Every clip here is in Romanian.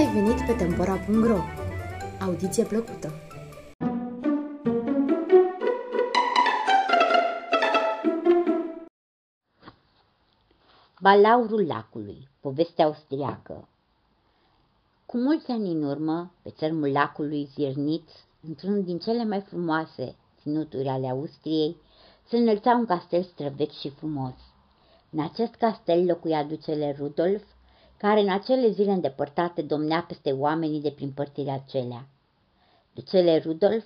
ai venit pe Tempora.ro! Audiție plăcută! Balaurul lacului, poveste austriacă Cu mulți ani în urmă, pe țărmul lacului Zirnitz, într-unul din cele mai frumoase ținuturi ale Austriei, se înălța un castel străvechi și frumos. În acest castel locuia ducele Rudolf, care în acele zile îndepărtate domnea peste oamenii de prin părțile acelea. Ducele Rudolf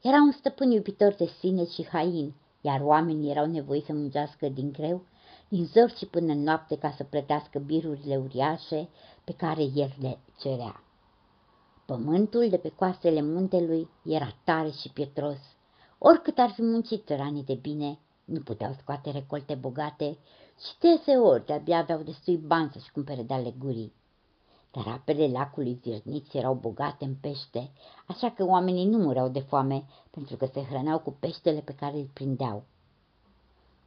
era un stăpân iubitor de sine și hain, iar oamenii erau nevoiți să muncească din greu, din zor și până în noapte ca să plătească birurile uriașe pe care el le cerea. Pământul de pe coastele muntelui era tare și pietros. Oricât ar fi muncit țăranii de bine, nu puteau scoate recolte bogate și deseori de-abia aveau destui bani să-și cumpere de alegurii. Dar apele lacului Zirniți erau bogate în pește, așa că oamenii nu mureau de foame, pentru că se hrăneau cu peștele pe care îl prindeau.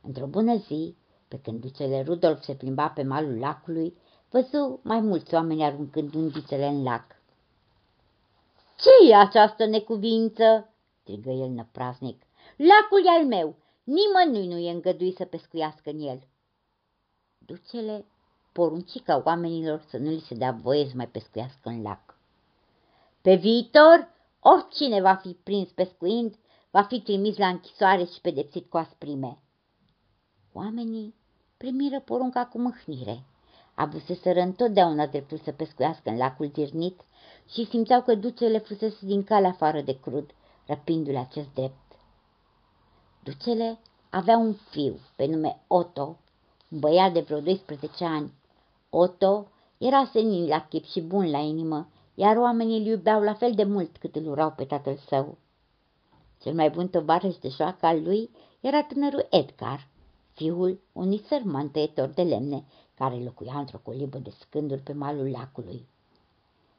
Într-o bună zi, pe când ducele Rudolf se plimba pe malul lacului, văzu mai mulți oameni aruncând undițele în lac. ce e această necuvință?" strigă el năpraznic. Lacul e al meu, nimănui nu e îngăduit să pescuiască în el." Ducele porunci ca oamenilor să nu li se dea voie să mai pescuiască în lac. Pe viitor, oricine va fi prins pescuind, va fi trimis la închisoare și pedepsit cu asprime. Oamenii primiră porunca cu mâhnire. Avuseseră întotdeauna dreptul să pescuiască în lacul Zirnit și simțeau că ducele fusese din cale afară de crud, răpindu-le acest drept. Ducele avea un fiu pe nume Otto, un băiat de vreo 12 ani. Otto era senin la chip și bun la inimă, iar oamenii îl iubeau la fel de mult cât îl urau pe tatăl său. Cel mai bun tovarăș de joacă al lui era tânărul Edgar, fiul unui sărman tăietor de lemne care locuia într-o colibă de scânduri pe malul lacului.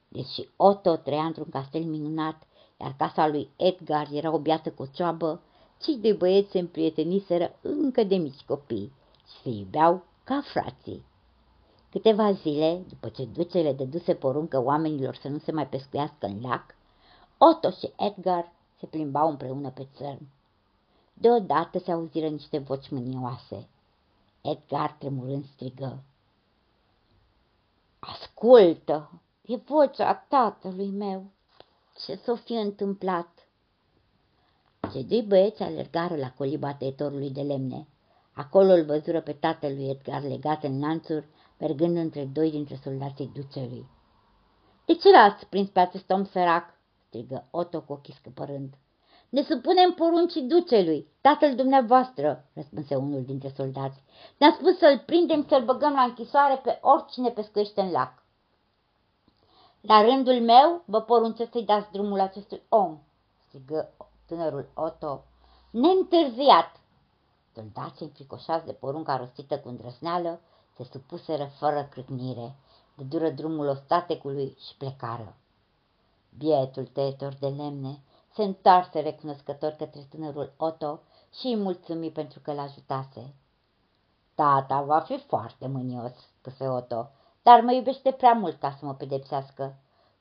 Deși Otto trăia într-un castel minunat, iar casa lui Edgar era o biată cocioabă, cei doi băieți se împrieteniseră încă de mici copii și se iubeau ca frații. Câteva zile, după ce ducele dăduse poruncă oamenilor să nu se mai pescuiască în lac, Otto și Edgar se plimbau împreună pe țărm. Deodată se auziră niște voci mânioase. Edgar, tremurând, strigă. Ascultă! E vocea tatălui meu! Ce s-o fi întâmplat? Cei doi băieți alergară la coliba tăietorului de lemne. Acolo îl văzură pe tatălui Edgar legat în lanțuri, mergând între doi dintre soldații ducelui. De ce l-ați prins pe acest om sărac?" strigă Otto cu ochii scăpărând. Ne supunem poruncii ducelui, tatăl dumneavoastră, răspunse unul dintre soldați. Ne-a spus să-l prindem, să-l băgăm la închisoare pe oricine pescuiește în lac. La rândul meu vă poruncesc să-i dați drumul acestui om, strigă tânărul Otto, neîntârziat. Soldații înfricoșați de porunca rostită cu îndrăzneală se supuseră fără crâcnire, de dură drumul ostatecului și plecară. Bietul tăietor de lemne se întoarse recunoscător către tânărul Otto și îi mulțumi pentru că l-ajutase. Tata va fi foarte mânios, spuse Otto, dar mă iubește prea mult ca să mă pedepsească.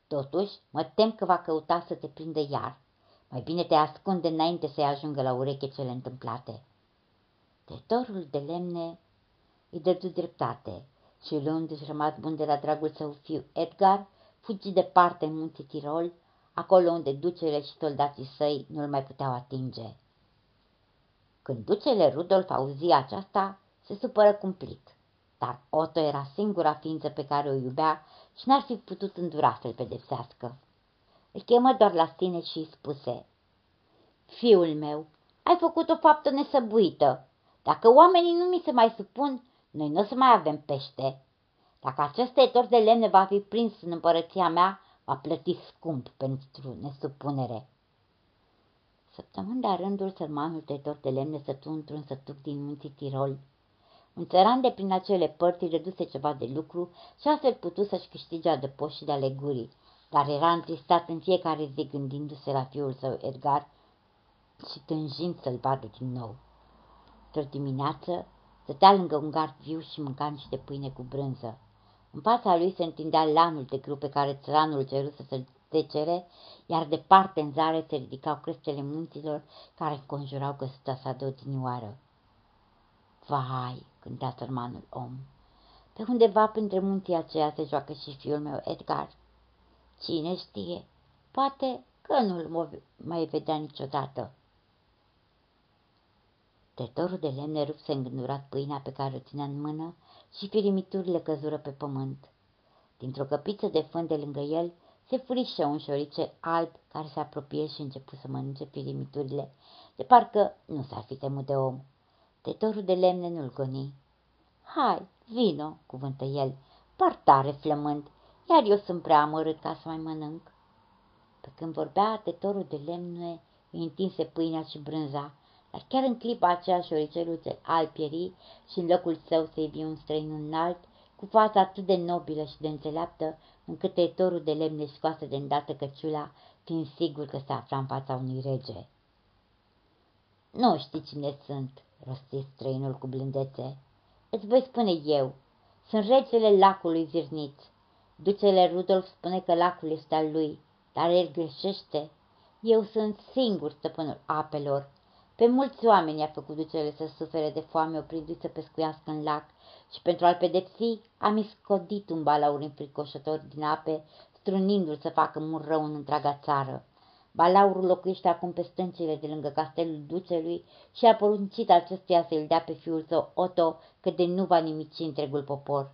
Totuși, mă tem că va căuta să te prindă iar. Mai bine te ascunde înainte să-i ajungă la ureche cele întâmplate. Tătorul de lemne îi dădu dreptate și luându-și rămas bun de la dragul său fiu Edgar, fugi departe în munții Tirol, acolo unde ducele și soldații săi nu-l mai puteau atinge. Când ducele Rudolf auzi aceasta, se supără cumplit, dar Otto era singura ființă pe care o iubea și n-ar fi putut îndura să-l pedepsească. Îl chemă doar la sine și îi spuse, Fiul meu, ai făcut o faptă nesăbuită. Dacă oamenii nu mi se mai supun, noi nu o să mai avem pește. Dacă acest tăietor de lemne va fi prins în împărăția mea, va plăti scump pentru nesupunere. Săptămâni de rândul sărmanul tăitor de lemne sătu într-un sătuc din munții Tirol. Un țăran de prin acele părți reduse ceva de lucru și astfel putu să-și câștige adăpost și de alegurii, dar era întristat în fiecare zi gândindu-se la fiul său Edgar și tânjind să-l vadă din nou. Într-o dimineață stătea lângă un gard viu și mânca niște pâine cu brânză. În fața lui se întindea lanul de grâu pe care țăranul ceruse să-l tecere, iar departe în zare se ridicau crestele munților care înconjurau găsuta sa de odinioară. Vai, cântea sărmanul om, pe undeva printre munții aceia se joacă și fiul meu, Edgar. Cine știe, poate că nu-l mai vedea niciodată. Tătorul de lemne rupse îngândurat pâinea pe care o ținea în mână și firimiturile căzură pe pământ. Dintr-o căpiță de fân de lângă el se furișă un șorice alb care se apropie și începu să mănânce firimiturile, de parcă nu s-ar fi temut de om. Tătorul de lemne nu-l goni. Hai, vino, cuvântă el, partare flămând, iar eu sunt prea amărât ca să mai mănânc. Pe când vorbea, tătorul de lemne îi întinse pâinea și brânza, dar chiar în clipa aceea șoricelul al pieri și în locul său se ivi un străin înalt, cu fața atât de nobilă și de înțeleaptă, încât tăitorul de lemne scoase de îndată căciula, fiind sigur că se afla în fața unui rege. Nu știi cine sunt, rosti străinul cu blândețe. Îți voi spune eu, sunt regele lacului Zirniț. Ducele Rudolf spune că lacul este al lui, dar el greșește. Eu sunt singur stăpânul apelor pe mulți oameni a făcut ducele să sufere de foame oprindu-i să pescuiască în lac și pentru a-l pedepsi am iscodit un balaur înfricoșător din ape, strunindu-l să facă mult rău în întreaga țară. Balaurul locuiește acum pe stâncile de lângă castelul ducelui și a poruncit acestuia să-l dea pe fiul său Otto, că de nu va nimici întregul popor.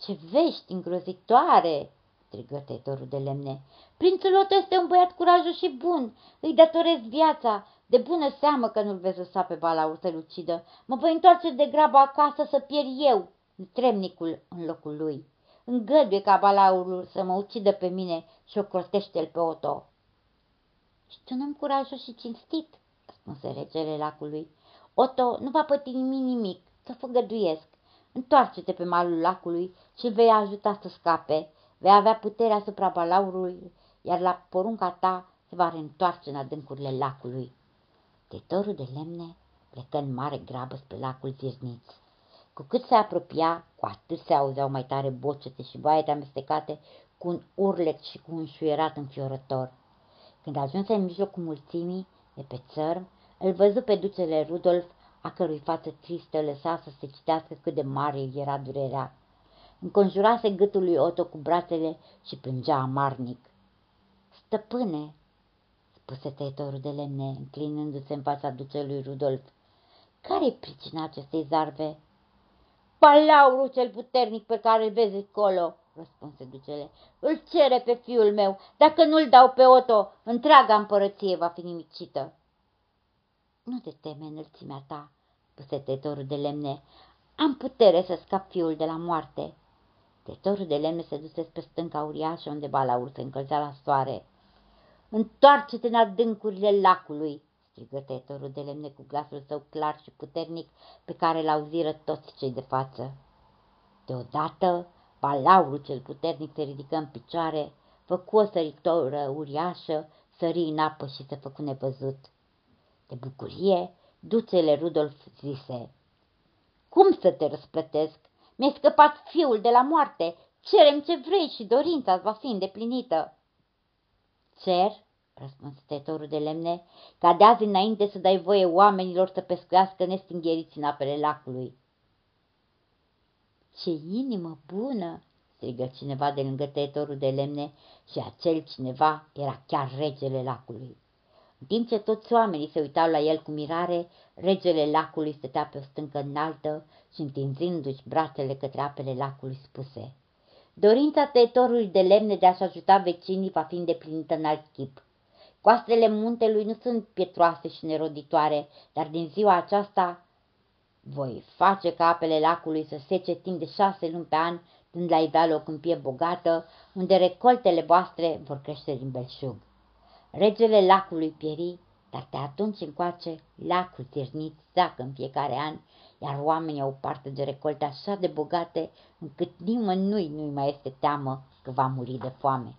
Ce vești îngrozitoare!" Strigă tăitorul de lemne. Prințul Otto este un băiat curajos și bun, îi datorez viața, de bună seamă că nu-l vezi lăsa pe balaur să-l ucidă. Mă voi întoarce de grabă acasă să pierd eu, tremnicul în locul lui. Îngăduie ca balaurul să mă ucidă pe mine și o crotește-l pe Oto. Și tu nu-mi curajos și cinstit, spuse regele lacului. Oto nu va păti nimic nimic, să făgăduiesc. Întoarce-te pe malul lacului și vei ajuta să scape. Vei avea puterea asupra balaurului, iar la porunca ta se va reîntoarce în adâncurile lacului. Tătorul de lemne plecă în mare grabă spre lacul Zirniț. Cu cât se apropia, cu atât se auzeau mai tare bocete și baete amestecate cu un urlet și cu un șuierat înfiorător. Când ajunse în mijlocul mulțimii, de pe țărm, îl văzu pe ducele Rudolf, a cărui față tristă lăsa să se citească cât de mare era durerea. Înconjurase gâtul lui Otto cu brațele și plângea amarnic. Stăpâne, spuse tăietorul de lemne, înclinându-se în fața ducelui Rudolf. Care-i pricina acestei zarve? Palaurul cel puternic pe care îl vezi acolo, răspunse ducele. Îl cere pe fiul meu. Dacă nu-l dau pe Otto, întreaga împărăție va fi nimicită. Nu te teme înălțimea ta, spuse tăietorul de lemne. Am putere să scap fiul de la moarte. Tăietorul de lemne se duse spre stânca uriașă unde balaur se încălzea la soare. Întoarce-te în adâncurile lacului, strigă tăietorul de lemne cu glasul său clar și puternic pe care l-auziră toți cei de față. Deodată, balaurul cel puternic se ridică în picioare, făcu o săritoră uriașă, sări în apă și se făcu nevăzut. De bucurie, ducele Rudolf zise, Cum să te răsplătesc? Mi-ai scăpat fiul de la moarte, cerem ce vrei și dorința va fi îndeplinită. Cer, răspunse tătorul de lemne, ca de azi înainte să dai voie oamenilor să pescuiască nestingheriți în apele lacului. Ce inimă bună! strigă cineva de lângă tăietorul de lemne și acel cineva era chiar regele lacului. În timp ce toți oamenii se uitau la el cu mirare, regele lacului stătea pe o stâncă înaltă și întinzându-și brațele către apele lacului spuse – Dorința tăietorului de lemne de a-și ajuta vecinii va fi îndeplinită în alt chip. Coastele muntelui nu sunt pietroase și neroditoare, dar din ziua aceasta voi face ca apele lacului să sece timp de șase luni pe an, dând la iveală o câmpie bogată, unde recoltele voastre vor crește din belșug. Regele lacului pieri, dar de atunci încoace lacul tiernit zacă în fiecare an iar oamenii au parte de recolte așa de bogate încât nimănui nu-i mai este teamă că va muri de foame.